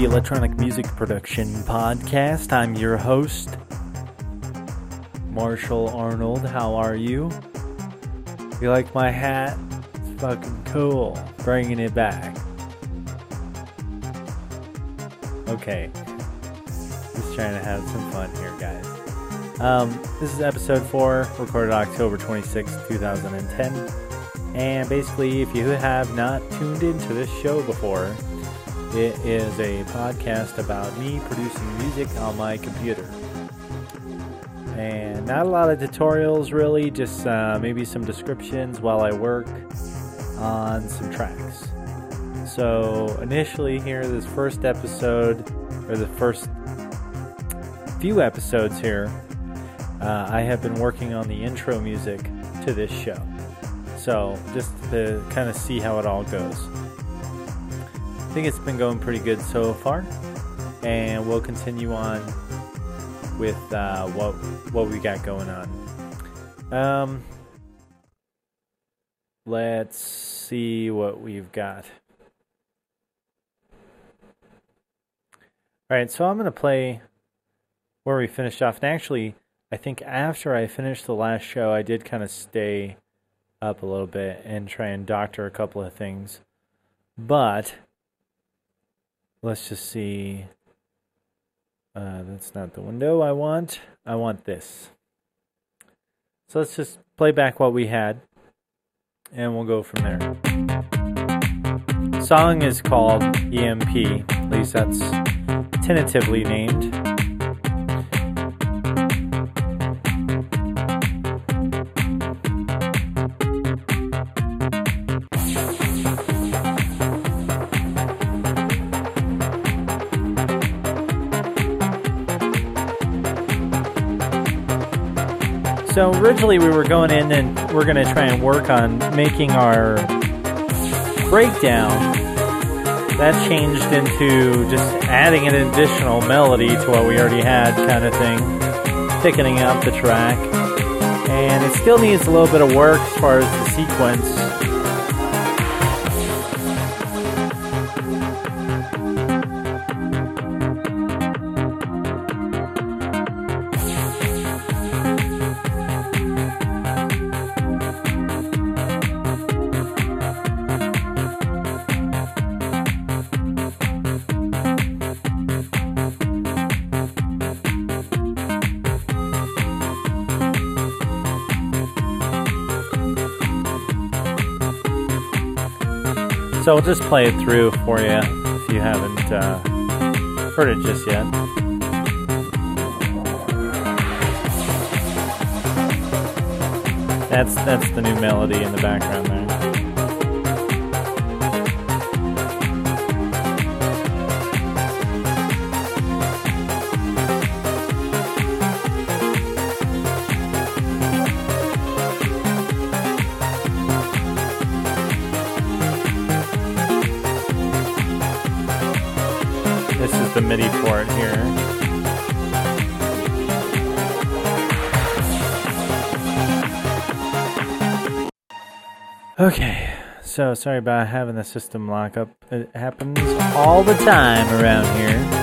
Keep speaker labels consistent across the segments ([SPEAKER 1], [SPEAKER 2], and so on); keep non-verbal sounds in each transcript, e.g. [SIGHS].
[SPEAKER 1] the Electronic Music Production Podcast. I'm your host, Marshall Arnold. How are you? You like my hat? It's fucking cool. Bringing it back. Okay. Just trying to have some fun here, guys. Um, this is episode 4, recorded October 26, 2010. And basically, if you have not tuned into this show before, it is a podcast about me producing music on my computer. And not a lot of tutorials, really, just uh, maybe some descriptions while I work on some tracks. So, initially, here, this first episode, or the first few episodes here, uh, I have been working on the intro music to this show. So, just to kind of see how it all goes. I think it's been going pretty good so far, and we'll continue on with uh, what what we got going on. Um, let's see what we've got. All right, so I'm gonna play where we finished off. And actually, I think after I finished the last show, I did kind of stay up a little bit and try and doctor a couple of things. But let's just see. Uh, that's not the window I want. I want this. So let's just play back what we had and we'll go from there. Song is called EMP, at least that's tentatively named. So originally we were going in and we're going to try and work on making our breakdown. That changed into just adding an additional melody to what we already had, kind of thing, thickening up the track. And it still needs a little bit of work as far as the sequence. So I'll just play it through for you if you haven't uh, heard it just yet. That's that's the new melody in the background there. Okay, so sorry about having the system lock up. It happens all the time around here.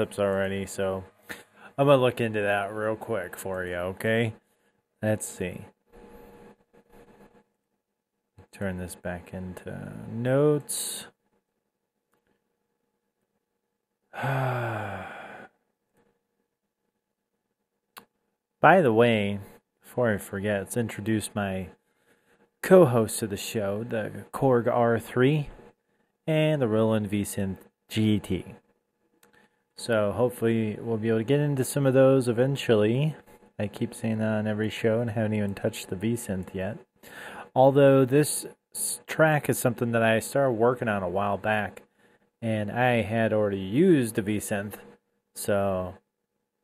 [SPEAKER 1] Ups already, so I'm gonna look into that real quick for you, okay? Let's see. Turn this back into notes. [SIGHS] By the way, before I forget, let's introduce my co hosts of the show, the Korg R3 and the Roland V Synth GT. So hopefully we'll be able to get into some of those eventually. I keep saying that on every show and haven't even touched the V synth yet. Although this track is something that I started working on a while back, and I had already used the vSynth, so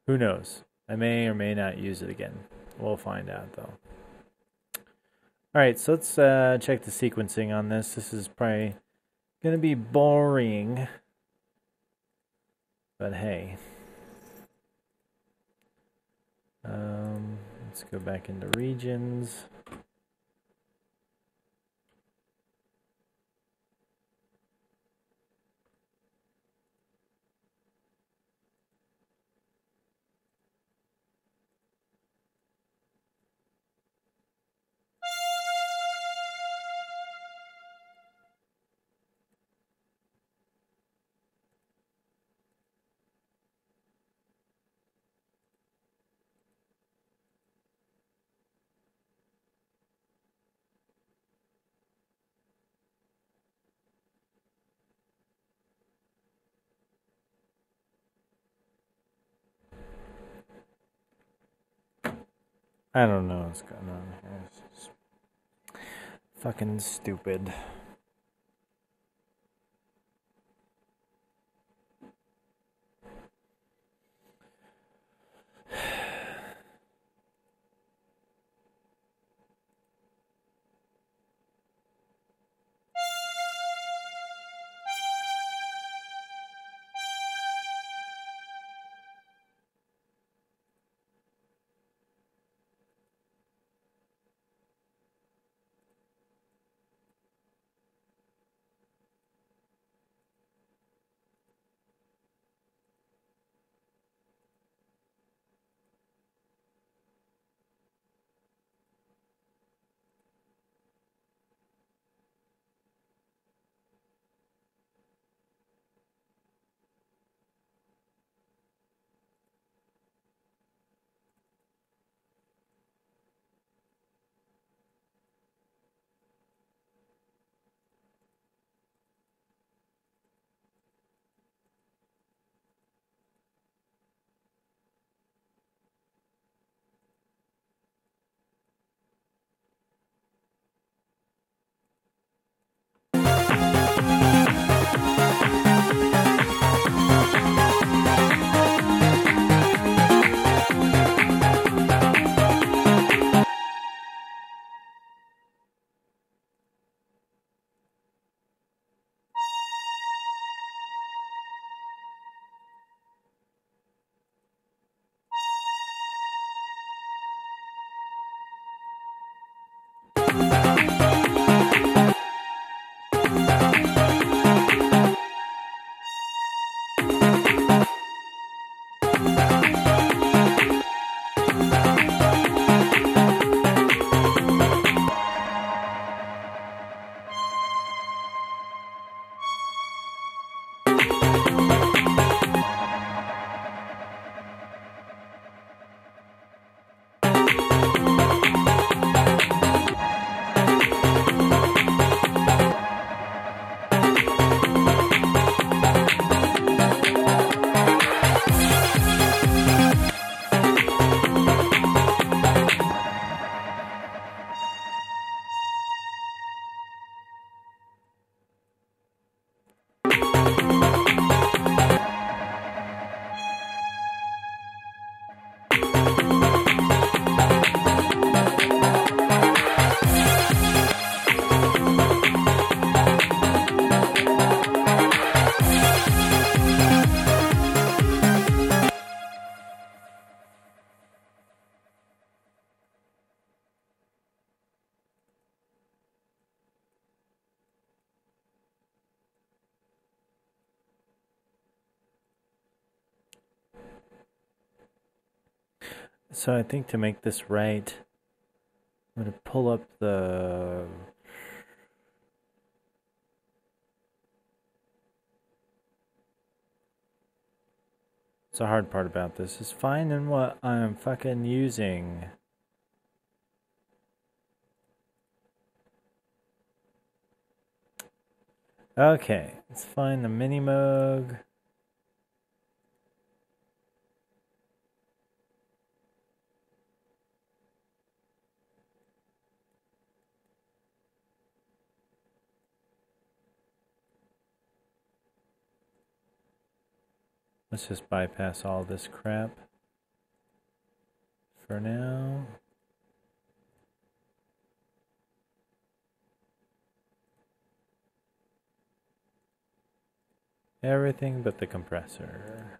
[SPEAKER 1] who knows? I may or may not use it again. We'll find out though. All right, so let's uh, check the sequencing on this. This is probably going to be boring, but hey. Um, let's go back into regions. I don't know what's going on here. It's fucking stupid. So I think to make this right, I'm going to pull up the It's the hard part about this is finding what I'm fucking using. Okay, let's find the mini Moog. Let's just bypass all this crap for now. Everything but the compressor.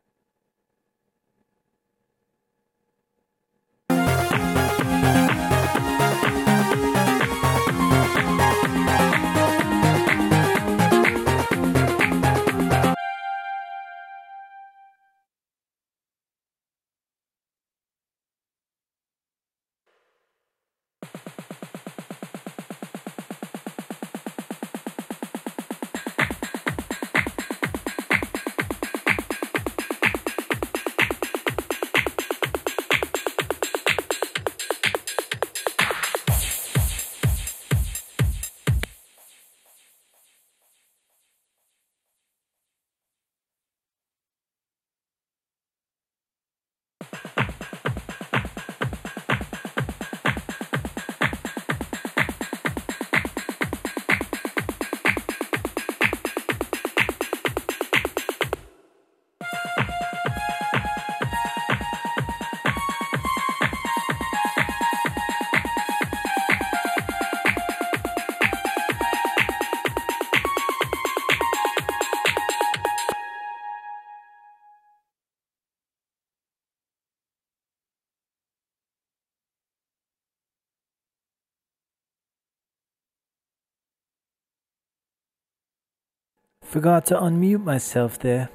[SPEAKER 1] Forgot to unmute myself there.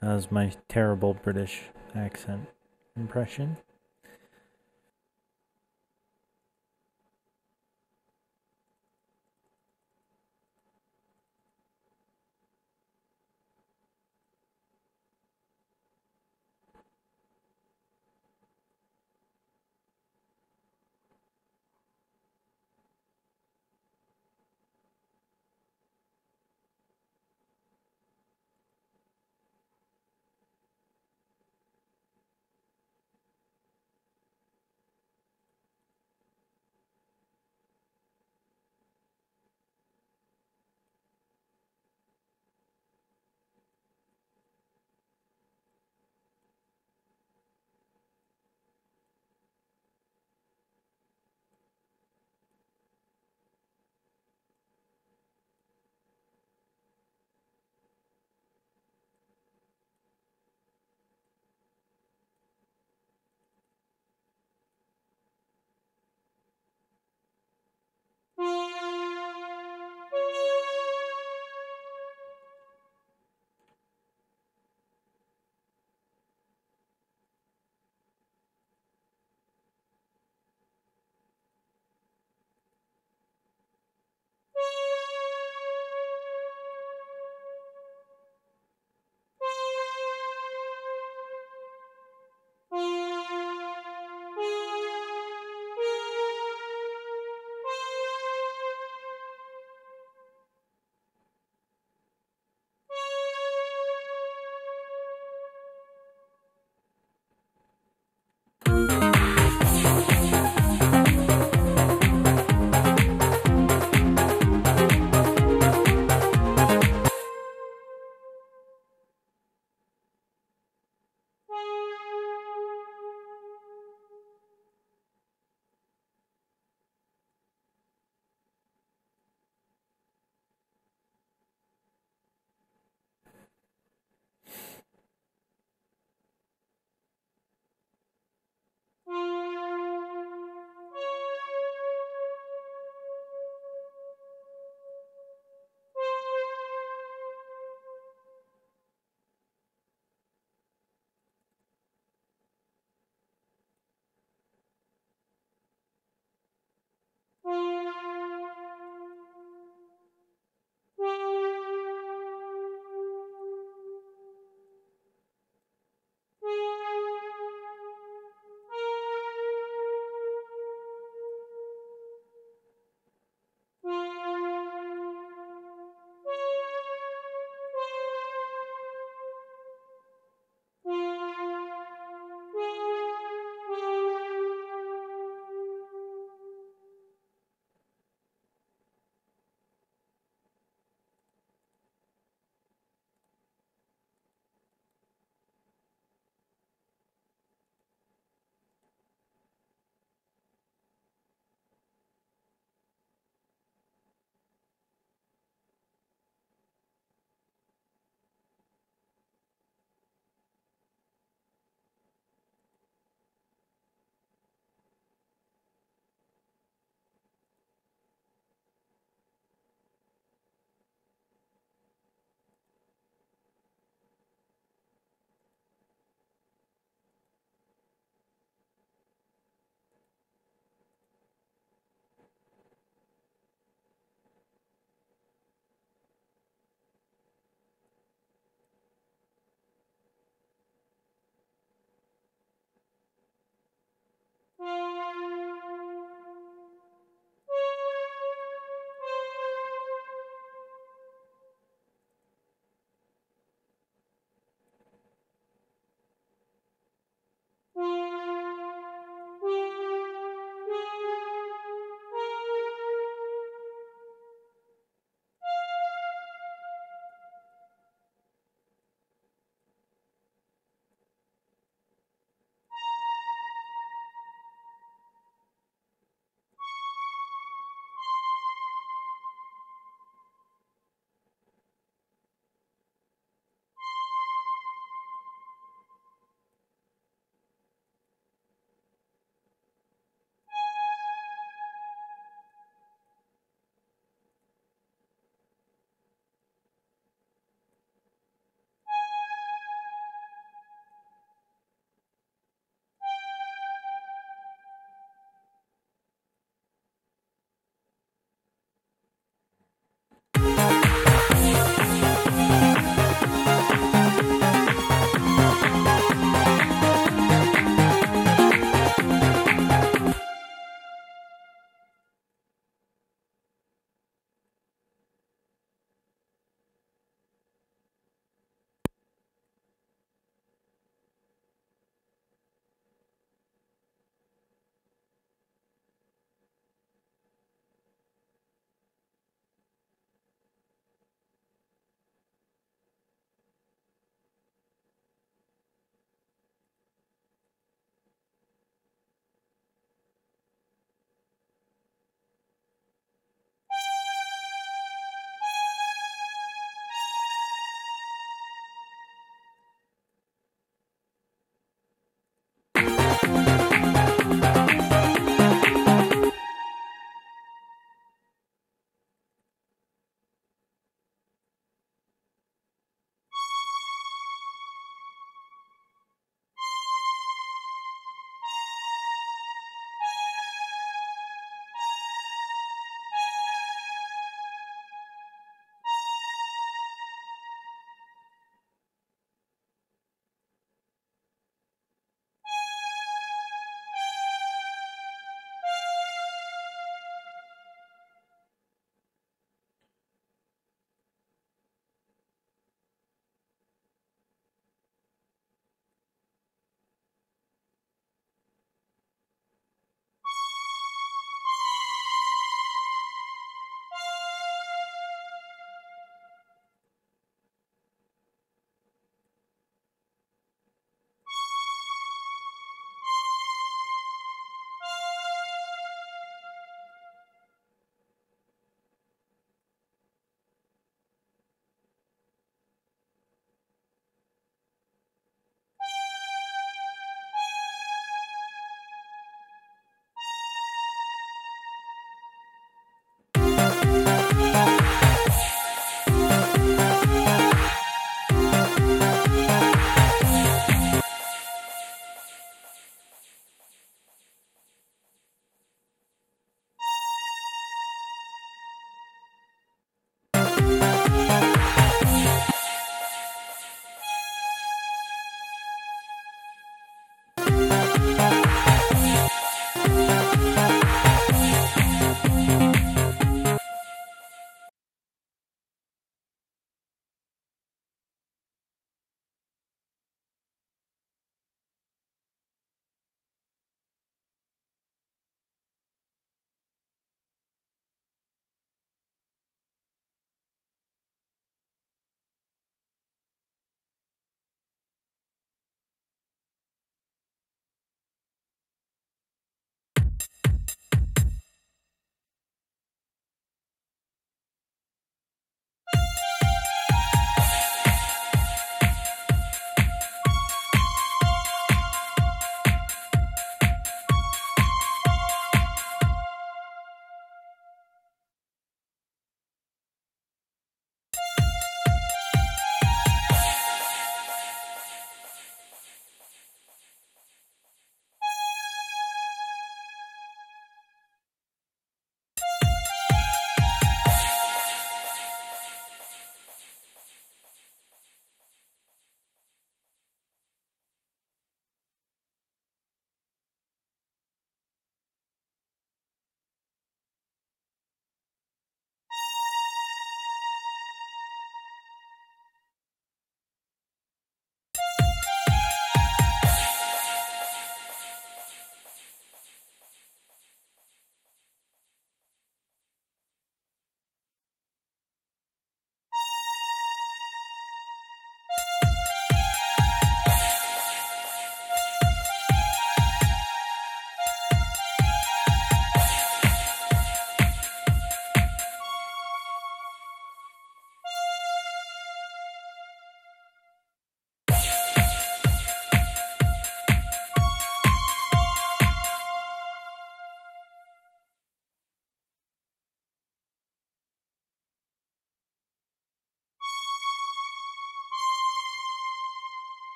[SPEAKER 1] That was my terrible British accent impression.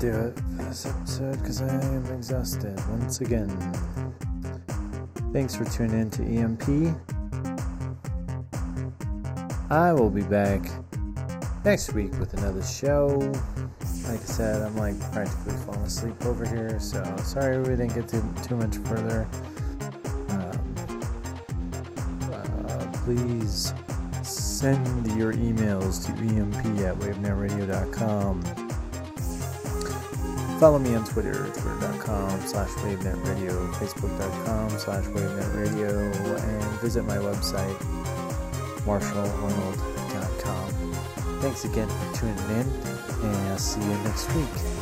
[SPEAKER 1] Do it for this episode because I am exhausted once again. Thanks for tuning in to EMP. I will be back next week with another show. Like I said, I'm like practically falling asleep over here, so sorry we didn't get too, too much further. Um, uh, please send your emails to emp at wavenetradio.com. Follow me on Twitter, twitter.com slash wavenetradio, facebook.com slash wavenetradio, and visit my website, marshallarnold.com. Thanks again for tuning in, and I'll see you next week.